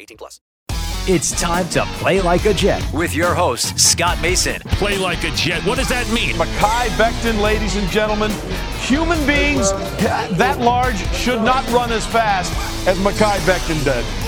18 plus. It's time to play like a Jet with your host, Scott Mason. Play like a Jet. What does that mean? Mekhi Becton, ladies and gentlemen. Human beings that large should not run as fast as Mekhi Becton did.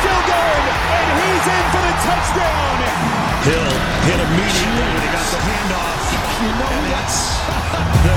still going, and he's in for the touchdown. Hill hit immediately when he got the handoff. You know and that's the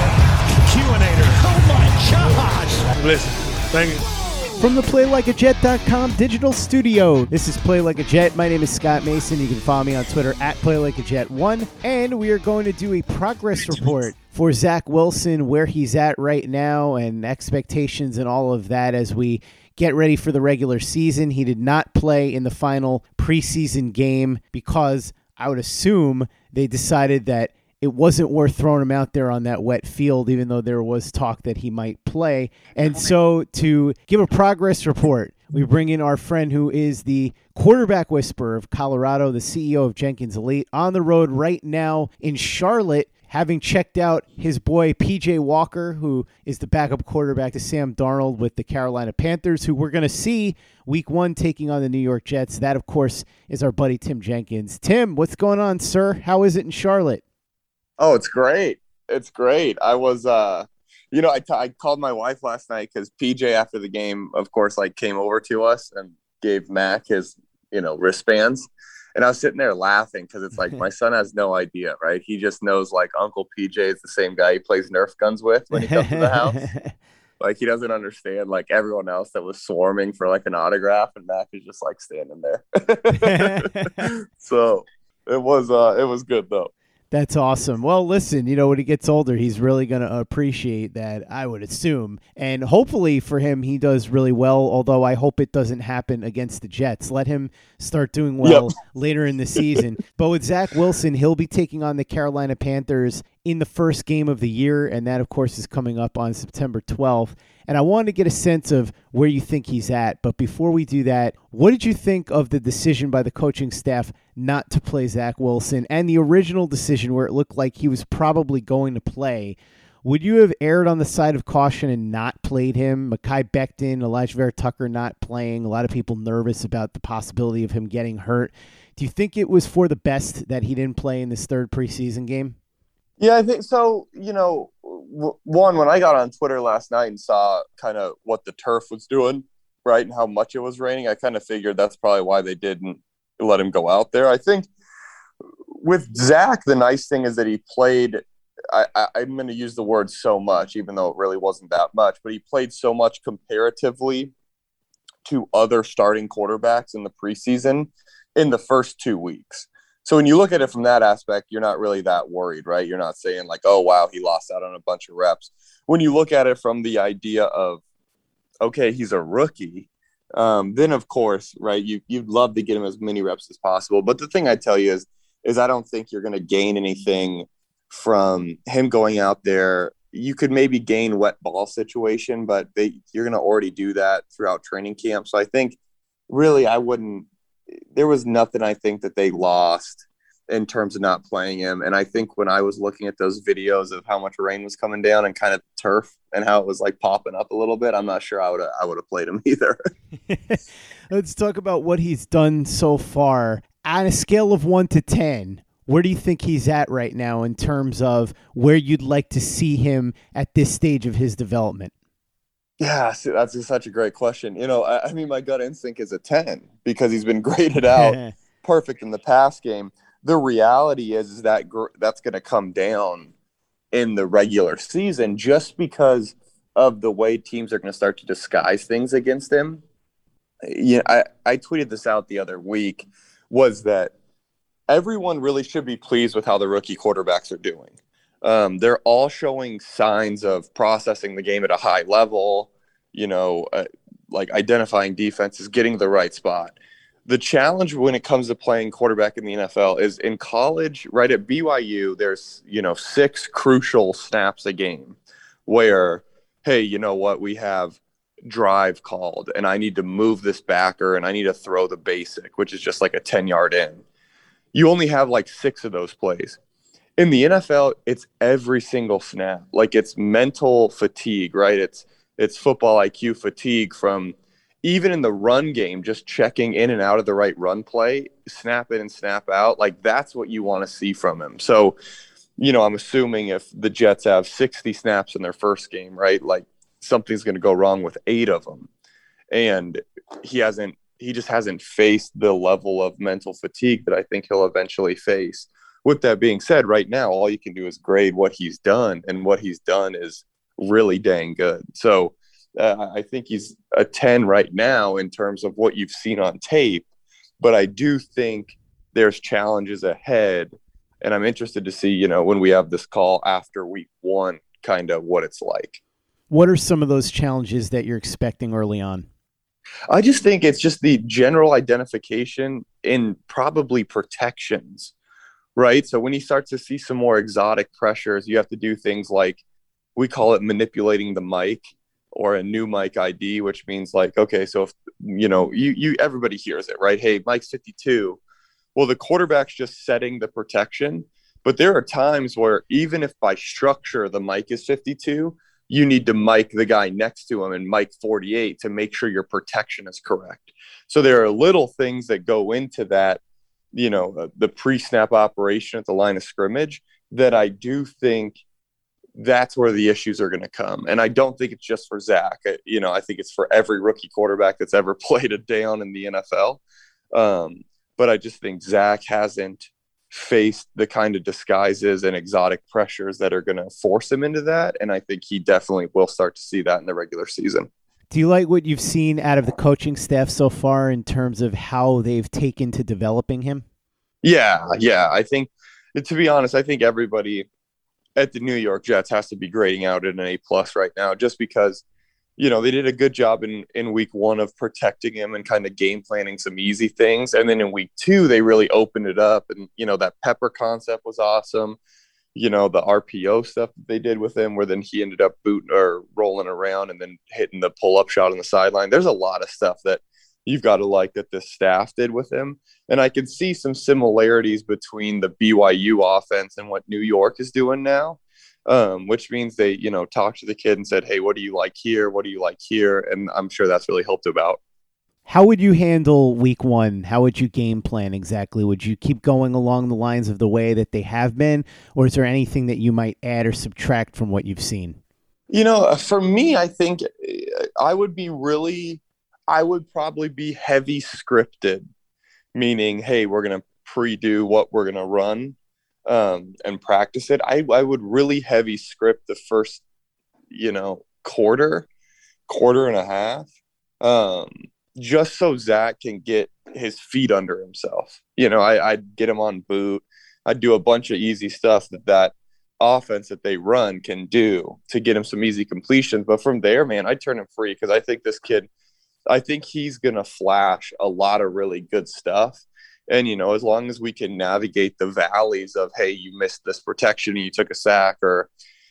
Q-inator. Oh my gosh. Listen, thank you. From the PlayLikeAJet.com digital studio, this is Play Like a Jet. My name is Scott Mason. You can follow me on Twitter at PlayLikeAJet1. And we are going to do a progress report for Zach Wilson, where he's at right now, and expectations and all of that as we get ready for the regular season. He did not play in the final preseason game because I would assume they decided that it wasn't worth throwing him out there on that wet field, even though there was talk that he might play. And so, to give a progress report, we bring in our friend who is the quarterback whisperer of Colorado, the CEO of Jenkins Elite, on the road right now in Charlotte. Having checked out his boy PJ Walker, who is the backup quarterback to Sam Darnold with the Carolina Panthers, who we're going to see week one taking on the New York Jets. That, of course, is our buddy Tim Jenkins. Tim, what's going on, sir? How is it in Charlotte? Oh, it's great. It's great. I was, uh, you know, I, t- I called my wife last night because PJ after the game, of course, like came over to us and gave Mac his, you know, wristbands. And I was sitting there laughing because it's like my son has no idea, right? He just knows like Uncle PJ is the same guy he plays Nerf guns with when he comes to the house. Like he doesn't understand like everyone else that was swarming for like an autograph, and Mac is just like standing there. so it was uh it was good though. That's awesome. Well, listen, you know, when he gets older, he's really going to appreciate that, I would assume. And hopefully for him, he does really well, although I hope it doesn't happen against the Jets. Let him start doing well Yep. later in the season. but with Zach Wilson, he'll be taking on the Carolina Panthers in the first game of the year. And that, of course, is coming up on September 12th. And I wanted to get a sense of where you think he's at. But before we do that, what did you think of the decision by the coaching staff not to play Zach Wilson and the original decision where it looked like he was probably going to play? Would you have erred on the side of caution and not played him? Mekhi Becton, Alijah Vera Tucker not playing, a lot of people nervous about the possibility of him getting hurt. Do you think it was for the best that he didn't play in this third preseason game? Yeah, I think so. You know, w- one when I got on Twitter last night and saw kind of what the turf was doing, right, and how much it was raining, I kind of figured that's probably why they didn't let him go out there. I think with Zach, the nice thing is that he played. I, I'm going to use the word so much, even though it really wasn't that much, but he played so much comparatively to other starting quarterbacks in the preseason in the first two weeks. So when you look at it from that aspect, you're not really that worried, right? You're not saying like, oh wow, he lost out on a bunch of reps. When you look at it from the idea of, okay, he's a rookie, um, then of course, right, you you'd love to get him as many reps as possible. But the thing I tell you is, is I don't think you're going to gain anything from him going out there. You could maybe gain wet ball situation, but they, you're going to already do that throughout training camp. So I think really I wouldn't. There was nothing I think that they lost in terms of not playing him. And I think when I was looking at those videos of how much rain was coming down and kind of turf and how it was like popping up a little bit, I'm not sure I would I would have played him either. Let's talk about what he's done so far on a scale of one to ten. Where do you think he's at right now in terms of where you'd like to see him at this stage of his development? Yeah, that's such a great question. You know, I, I mean, my gut instinct is a 10 because he's been graded out perfect in the pass game the reality is, is that gr- that's going to come down in the regular season just because of the way teams are going to start to disguise things against him. Yeah, I, I tweeted this out the other week was that everyone really should be pleased with how the rookie quarterbacks are doing. Um, they're all showing signs of processing the game at a high level, you know, uh, like identifying defenses, getting the right spot the challenge when it comes to playing quarterback in the NFL is in college, right at BYU, there's, you know, six crucial snaps a game where, hey, you know what, we have drive called and I need to move this backer and I need to throw the basic, which is just like a 10 yard in. You only have like six of those plays. In the NFL, it's every single snap. Like it's mental fatigue, right? It's it's football IQ fatigue from even in the run game, just checking in and out of the right run play, snap in and snap out, like that's what you want to see from him. So, you know, I'm assuming if the Jets have 60 snaps in their first game, right, like something's going to go wrong with eight of them. And he hasn't, he just hasn't faced the level of mental fatigue that I think he'll eventually face. With that being said, right now, all you can do is grade what he's done, and what he's done is really dang good. So, uh, I think he's a 10 right now in terms of what you've seen on tape. But I do think there's challenges ahead. And I'm interested to see, you know, when we have this call after week one, kind of what it's like. What are some of those challenges that you're expecting early on? I just think it's just the general identification in probably protections, right? So when you start to see some more exotic pressures, you have to do things like we call it manipulating the mic or a new mic ID, which means like, okay, so if you know, you you everybody hears it, right? Hey, Mike's 52. Well, the quarterback's just setting the protection, but there are times where even if by structure the mic is 52, you need to mic the guy next to him and mic 48 to make sure your protection is correct. So there are little things that go into that, you know, uh, the pre-snap operation at the line of scrimmage that I do think that's where the issues are going to come. And I don't think it's just for Zach. You know, I think it's for every rookie quarterback that's ever played a down in the NFL. Um, but I just think Zach hasn't faced the kind of disguises and exotic pressures that are going to force him into that. And I think he definitely will start to see that in the regular season. Do you like what you've seen out of the coaching staff so far in terms of how they've taken to developing him? Yeah, yeah. I think, to be honest, I think everybody at the New York Jets has to be grading out at an A plus right now, just because you know they did a good job in in week one of protecting him and kind of game planning some easy things, and then in week two they really opened it up, and you know that pepper concept was awesome. You know the RPO stuff that they did with him, where then he ended up booting or rolling around and then hitting the pull up shot on the sideline. There's a lot of stuff that you've got to like that the staff did with him. And I can see some similarities between the BYU offense and what New York is doing now, um, which means they, you know, talked to the kid and said, Hey, what do you like here? What do you like here? And I'm sure that's really helped about. How would you handle week one? How would you game plan exactly? Would you keep going along the lines of the way that they have been? Or is there anything that you might add or subtract from what you've seen? You know, for me, I think I would be really I would probably be heavy scripted, meaning, hey, we're going to pre-do what we're going to run um, and practice it. I, I would really heavy script the first, you know, quarter, quarter and a half. Um, just so Zach can get his feet under himself. You know, I, I'd get him on boot. I'd do a bunch of easy stuff that that offense that they run can do to get him some easy completions. But from there, man, I'd turn him free because I think this kid, I think he's going to flash a lot of really good stuff. And, you know, as long as we can navigate the valleys of, hey, you missed this protection and you took a sack, or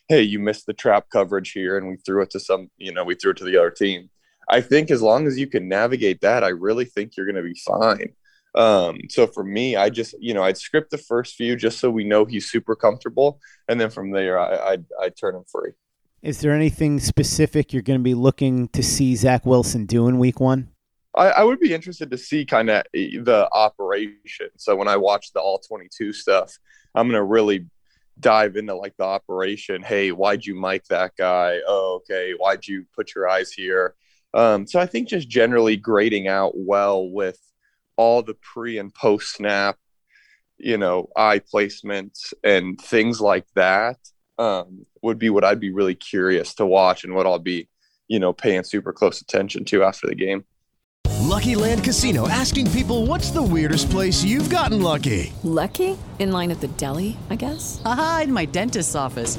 hey, you missed the trap coverage here and we threw it to some, you know, we threw it to the other team. I think as long as you can navigate that, I really think you're going to be fine. Um, so for me, I just, you know, I'd script the first few just so we know he's super comfortable. And then from there, I, I'd, I'd turn him free. Is there anything specific you're going to be looking to see Zach Wilson do in week one? I, I would be interested to see kind of the operation. So when I watch the all 22 stuff, I'm going to really dive into like the operation. Hey, why'd you mic that guy? Oh, okay. Why'd you put your eyes here? Um, so I think just generally grading out well with all the pre and post snap, you know, eye placements and things like that um, would be what I'd be really curious to watch and what I'll be, you know, paying super close attention to after the game. Lucky Land Casino asking people what's the weirdest place you've gotten lucky? Lucky? In line at the deli, I guess? Aha, in my dentist's office.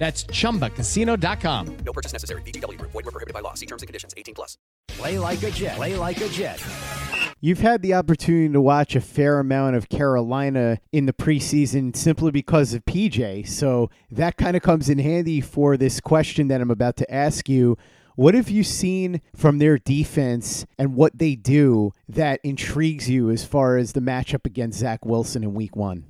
That's chumbacasino.com. No purchase necessary. VGW. Void were prohibited by law. See terms and conditions. 18 plus. Play like a Jet. Play like a Jet. You've had the opportunity to watch a fair amount of Carolina in the preseason simply because of PJ. So that kind of comes in handy for this question that I'm about to ask you. What have you seen from their defense and what they do that intrigues you as far as the matchup against Zach Wilson in week one?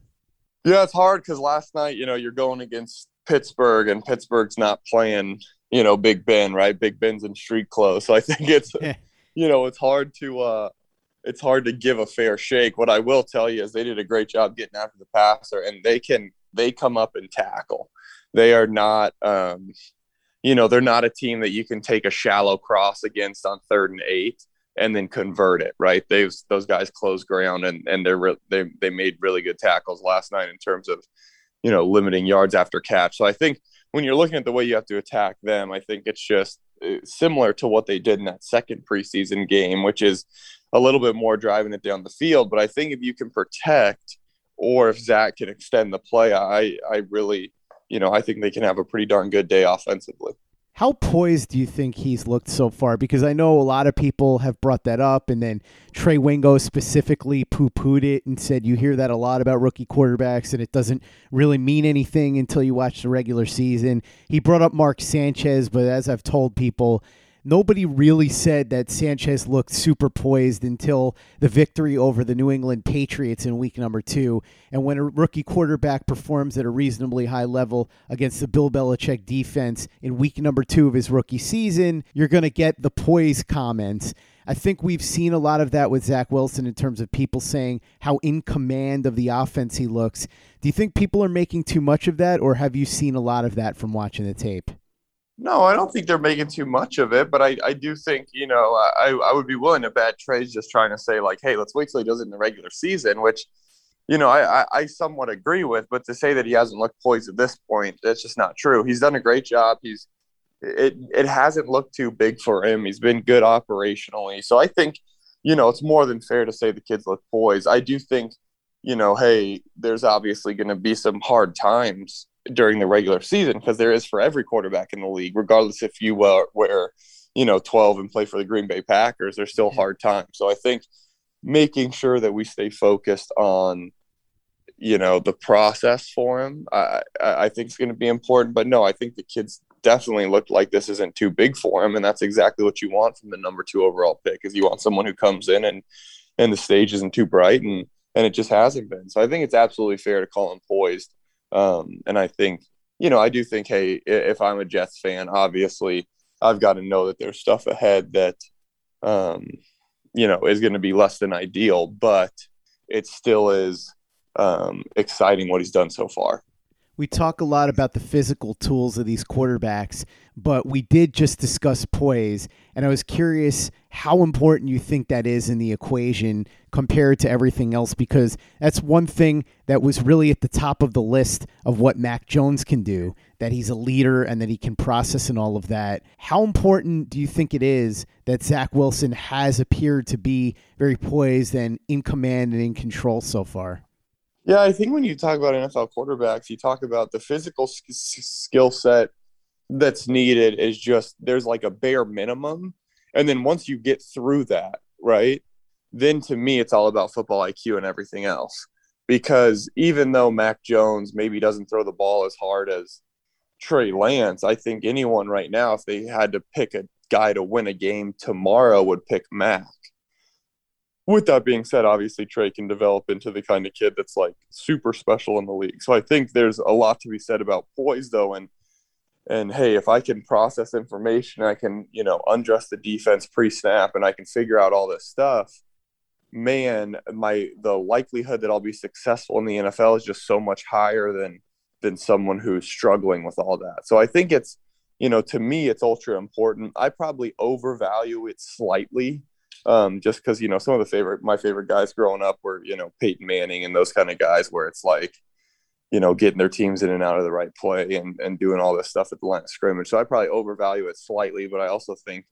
Yeah, it's hard because last night, you know, you're going against Pittsburgh and Pittsburgh's not playing, you know, Big Ben, right? Big Ben's in street clothes. So I think it's, you know, it's hard to, uh, it's hard to give a fair shake. What I will tell you is they did a great job getting after the passer and they can, they come up and tackle. They are not, um, you know, they're not a team that you can take a shallow cross against on third and eight and then convert it, right? They've those guys close ground and and they're re- they they made really good tackles last night in terms of you know limiting yards after catch. So I think when you're looking at the way you have to attack them, I think it's just uh, similar to what they did in that second preseason game, which is a little bit more driving it down the field. But I think if you can protect, or if Zach can extend the play, I I really you know I think they can have a pretty darn good day offensively. How poised do you think he's looked so far? Because I know a lot of people have brought that up, and then Trey Wingo specifically poo pooed it and said you hear that a lot about rookie quarterbacks, and it doesn't really mean anything until you watch the regular season. He brought up Mark Sanchez, but as I've told people, nobody really said that Sanchez looked super poised until the victory over the New England Patriots in week number two. And when a rookie quarterback performs at a reasonably high level against the Bill Belichick defense in week number two of his rookie season, you're going to get the poise comments. I think we've seen a lot of that with Zach Wilson in terms of people saying how in command of the offense he looks. Do you think people are making too much of that, or have you seen a lot of that from watching the tape? No, I don't think they're making too much of it, but I, I do think, you know, uh, I, I would be willing to bet Trey's just trying to say, like, hey, let's wait till he does it in the regular season, which, you know, I, I, I somewhat agree with, but to say that he hasn't looked poised at this point, that's just not true. He's done a great job. He's it it hasn't looked too big for him. He's been good operationally. So I think, you know, it's more than fair to say the kids look poised. I do think, you know, hey, there's obviously going to be some hard times during the regular season because there is for every quarterback in the league, regardless if you uh, wear, you know, 12 and play for the Green Bay Packers, there's still hard times. So I think making sure that we stay focused on, you know, the process for him, I, I think is going to be important. But no, I think the kids definitely looked like this isn't too big for him. And that's exactly what you want from the number two overall pick is you want someone who comes in and, and the stage isn't too bright and, and it just hasn't been. So I think it's absolutely fair to call him poised. Um, and I think, you know, I do think, hey, if I'm a Jets fan, obviously I've got to know that there's stuff ahead that, um, you know, is going to be less than ideal, but it still is um, exciting what he's done so far we talk a lot about the physical tools of these quarterbacks, but we did just discuss poise. And I was curious how important you think that is in the equation compared to everything else, because that's one thing that was really at the top of the list of what Mac Jones can do that he's a leader and that he can process and all of that. How important do you think it is that Zach Wilson has appeared to be very poised and in command and in control so far? Yeah, I think when you talk about NFL quarterbacks, you talk about the physical skill set that's needed is just there's like a bare minimum. And then once you get through that, right, then to me, it's all about football IQ and everything else. Because even though Mac Jones maybe doesn't throw the ball as hard as Trey Lance, I think anyone right now, if they had to pick a guy to win a game tomorrow, would pick Mac with that being said, obviously Trey can develop into the kind of kid that's like super special in the league. So I think there's a lot to be said about poise though, and and hey, if I can process information, I can you know undress the defense pre-snap, and I can figure out all this stuff. Man, my the likelihood that I'll be successful in the NFL is just so much higher than than someone who's struggling with all that. So I think it's you know to me it's ultra important. I probably overvalue it slightly um, just because you know some of the favorite my favorite guys growing up were you know Peyton Manning and those kind of guys where it's like you know getting their teams in and out of the right play and and doing all this stuff at the line of scrimmage. So I probably overvalue it slightly, but I also think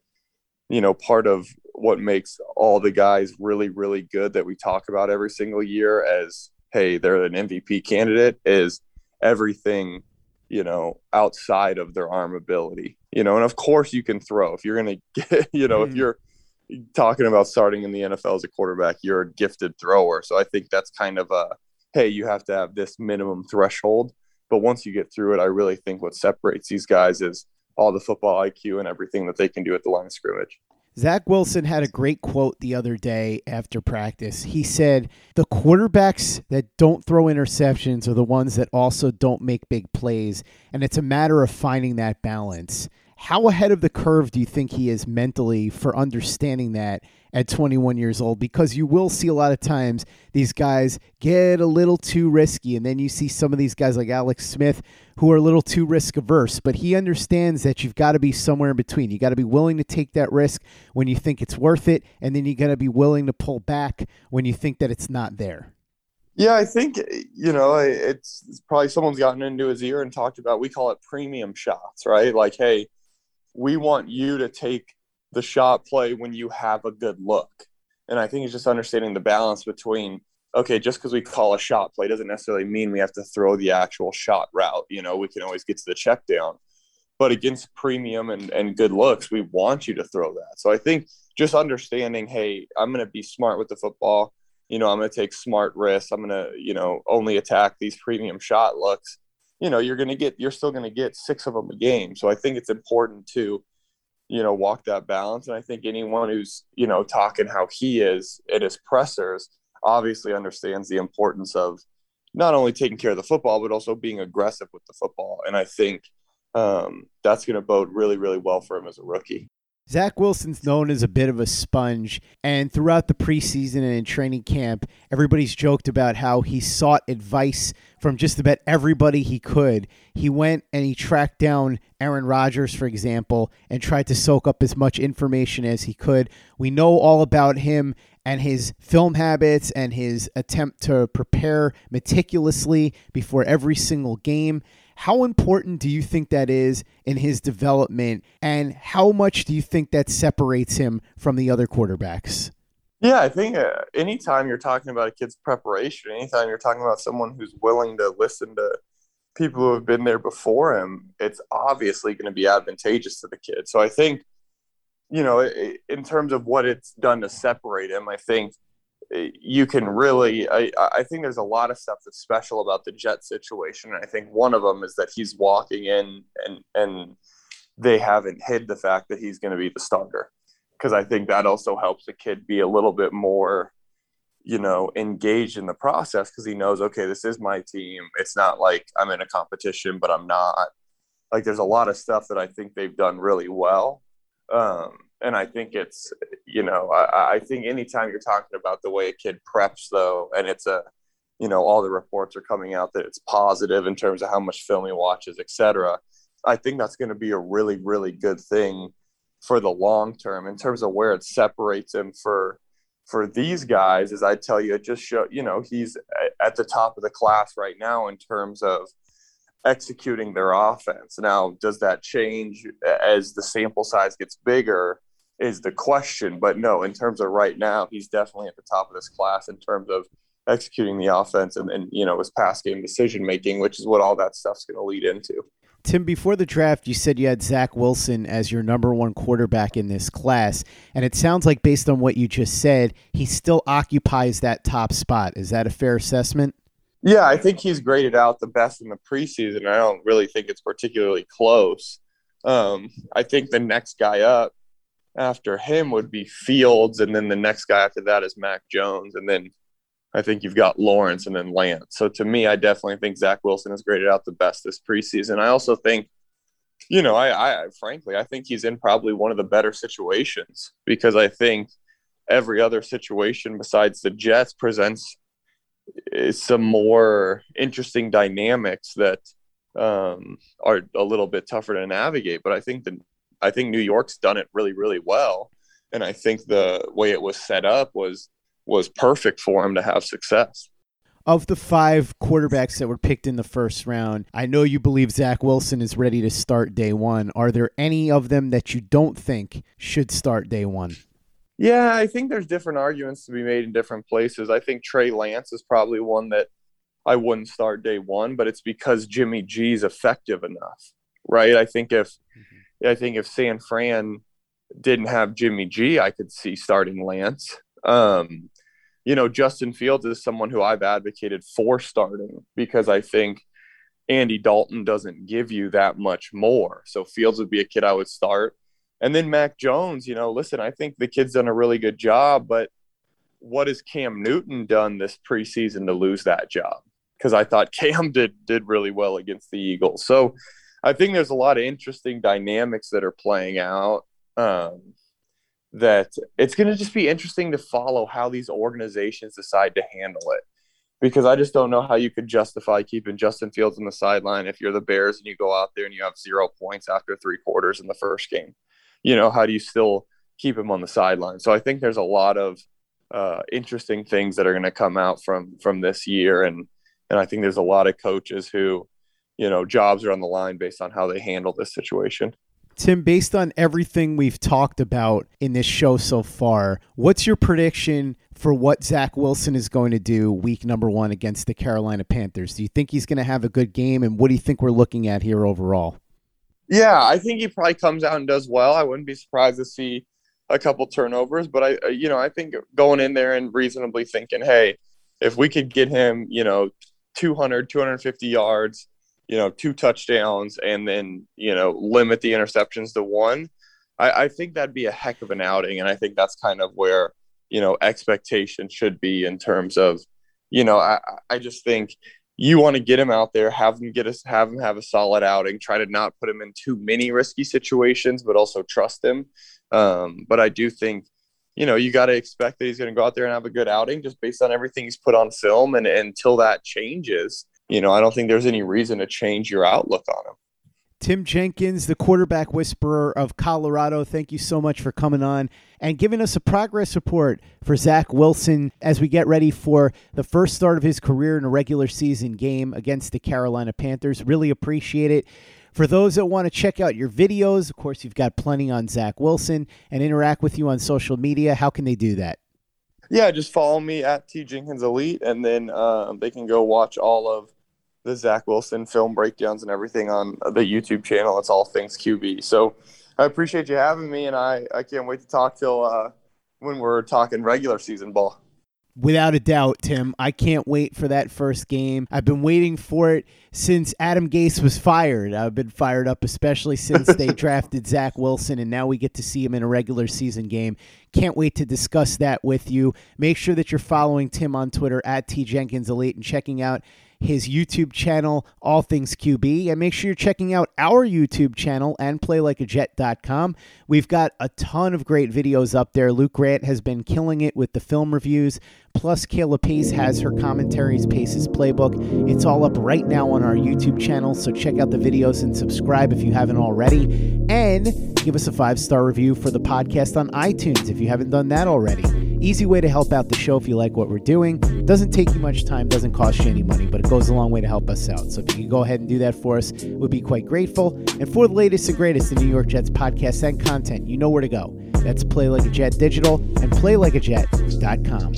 you know part of what makes all the guys really really good that we talk about every single year as hey they're an MVP candidate is everything you know outside of their arm ability you know and of course you can throw if you're going to get you know mm. if you're talking about starting in the NFL as a quarterback, you're a gifted thrower. So I think that's kind of a hey, you have to have this minimum threshold. But once you get through it, I really think what separates these guys is all the football IQ and everything that they can do at the line of scrimmage. Zach Wilson had a great quote the other day after practice. He said, The quarterbacks that don't throw interceptions are the ones that also don't make big plays. And it's a matter of finding that balance. How ahead of the curve do you think he is mentally for understanding that at 21 years old? Because you will see a lot of times these guys get a little too risky, and then you see some of these guys like Alex Smith who are a little too risk averse. But he understands that you've got to be somewhere in between. You got to be willing to take that risk when you think it's worth it, and then you got to be willing to pull back when you think that it's not there. Yeah, I think you know it's, it's probably someone's gotten into his ear and talked about. We call it premium shots, right? Like, hey, we want you to take the shot play when you have a good look. And I think it's just understanding the balance between okay, just because we call a shot play doesn't necessarily mean we have to throw the actual shot route. You know, we can always get to the check down. But against premium and, and good looks, we want you to throw that. So I think just understanding, hey, I'm going to be smart with the football. You know, I'm going to take smart risks. I'm going to, you know, only attack these premium shot looks you know you're going to get you're still going to get six of them a game so i think it's important to you know, walk that balance. And I think anyone who's, you know, talking how he is at his pressers obviously understands the importance of not only taking care of the football, but also being aggressive with the football. And I think um, that's going to bode really, really well for him as a rookie. Zach Wilson's known as a bit of a sponge, and throughout the preseason and in training camp, everybody's joked about how he sought advice from just about everybody he could. He went and he tracked down Aaron Rodgers, for example, and tried to soak up as much information as he could. We know all about him and his film habits and his attempt to prepare meticulously before every single game. How important do you think that is in his development, and how much do you think that separates him from the other quarterbacks? Yeah, I think uh, anytime you're talking about a kid's preparation, anytime you're talking about someone who's willing to listen to people who have been there before him, it's obviously going to be advantageous to the kid. So I think, you know, in terms of what it's done to separate him, I think you can really I, I think there's a lot of stuff that's special about the jet situation. And i think one of them is that he's walking in and and they haven't hid the fact that he's going to be the starter. Because i think that also helps the kid be a little bit more you know engaged in the process because he knows okay this is my team. It's not like i'm in a competition but i'm not. Like there's a lot of stuff that i think they've done really well. Um, and I think it's you know I, I think anytime you're talking about the way a kid preps though, and it's a you know all the reports are coming out that it's positive in terms of how much film he watches, etc. I think that's going to be a really really good thing for the long term in terms of where it separates him for for these guys. As I tell you, it just show you know he's at the top of the class right now in terms of executing their offense. Now, does that change as the sample size gets bigger? Is the question. But no, in terms of right now, he's definitely at the top of this class in terms of executing the offense and, and you know his pass game decision making, which is what all that stuff's going to lead into. Tim, before the draft, you said you had Zach Wilson as your number one quarterback in this class. And it sounds like, based on what you just said, he still occupies that top spot. Is that a fair assessment? Yeah, I think he's graded out the best in the preseason. I don't really think it's particularly close. Um, I think the next guy up after him would be Fields, and then the next guy after that is Mac Jones, and then I think you've got Lawrence and then Lance. So to me, I definitely think Zach Wilson has graded out the best this preseason. I also think, you know, I, I frankly I think he's in probably one of the better situations because I think every other situation besides the Jets presents some more interesting dynamics that um, are a little bit tougher to navigate. But I think the I think New York's done it really, really well. And I think the way it was set up was was perfect for him to have success. Of the five quarterbacks that were picked in the first round, I know you believe Zach Wilson is ready to start day one. Are there any of them that you don't think should start day one? Yeah, I think there's different arguments to be made in different places. I think Trey Lance is probably one that I wouldn't start day one, but it's because Jimmy G is effective enough, right? I think if mm-hmm I think if San Fran didn't have Jimmy G, I could see starting Lance. Um, you know, Justin Fields is someone who I've advocated for starting because I think Andy Dalton doesn't give you that much more. So Fields would be a kid I would start. And then Mac Jones, you know, listen, I think the kid's done a really good job, but what has Cam Newton done this preseason to lose that job? Because I thought Cam did did really well against the Eagles. So I think there's a lot of interesting dynamics that are playing out. Um, that it's going to just be interesting to follow how these organizations decide to handle it. Because I just don't know how you could justify keeping Justin Fields on the sideline if you're the Bears and you go out there and you have zero points after three quarters in the first game. You know, how do you still keep him on the sideline? So I think there's a lot of uh, interesting things that are going to come out from from this year, and and I think there's a lot of coaches who you know jobs are on the line based on how they handle this situation. Tim, based on everything we've talked about in this show so far, what's your prediction for what Zach Wilson is going to do week number one against the Carolina Panthers? Do you think he's going to have a good game? And what do you think we're looking at here overall? Yeah, I think he probably comes out and does well. I wouldn't be surprised to see a couple turnovers, but I, you know, I think going in there and reasonably thinking, hey, if we could get him, you know, 200, 250 yards, you know, two touchdowns and then, you know, limit the interceptions to one. I, I think that'd be a heck of an outing, and I think that's kind of where you know expectation should be in terms of you know I I just think you want to get him out there, have him get us, have him have a solid outing. Try to not put him in too many risky situations, but also trust him. Um, but I do think, you know, you got to expect that he's going to go out there and have a good outing just based on everything he's put on film. And, and until that changes, you know, I don't think there's any reason to change your outlook on him. Tim Jenkins, the quarterback whisperer of Colorado, thank you so much for coming on and giving us a progress report for Zach Wilson as we get ready for the first start of his career in a regular season game against the Carolina Panthers. Really appreciate it. For those that want to check out your videos, of course, you've got plenty on Zach Wilson and interact with you on social media. How can they do that? Yeah, just follow me at T Jenkins Elite, and then uh, they can go watch all of the Zach Wilson film breakdowns and everything on the YouTube channel. It's all things QB. So I appreciate you having me, and I, I can't wait to talk till uh, when we're talking regular season ball. Without a doubt, Tim. I can't wait for that first game. I've been waiting for it since Adam Gase was fired. I've been fired up, especially since they drafted Zach Wilson, and now we get to see him in a regular season game. Can't wait to discuss that with you. Make sure that you're following Tim on Twitter at T Jenkins Elite and checking out his YouTube channel, All Things QB, and make sure you're checking out our YouTube channel and playlikeajet.com. We've got a ton of great videos up there. Luke Grant has been killing it with the film reviews. Plus, Kayla Pace has her commentaries, Pace's Playbook. It's all up right now on our YouTube channel, so check out the videos and subscribe if you haven't already. And give us a five star review for the podcast on iTunes if you haven't done that already. Easy way to help out the show if you like what we're doing. Doesn't take you much time, doesn't cost you any money, but it goes a long way to help us out. So if you can go ahead and do that for us, we'd be quite grateful. And for the latest and greatest in New York Jets podcasts and content, you know where to go. That's Play Like a Jet Digital and PlayLikeAJet.com.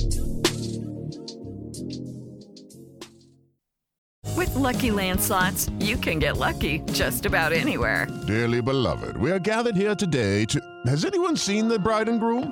With Lucky Land slots, you can get lucky just about anywhere. Dearly beloved, we are gathered here today to. Has anyone seen the bride and groom?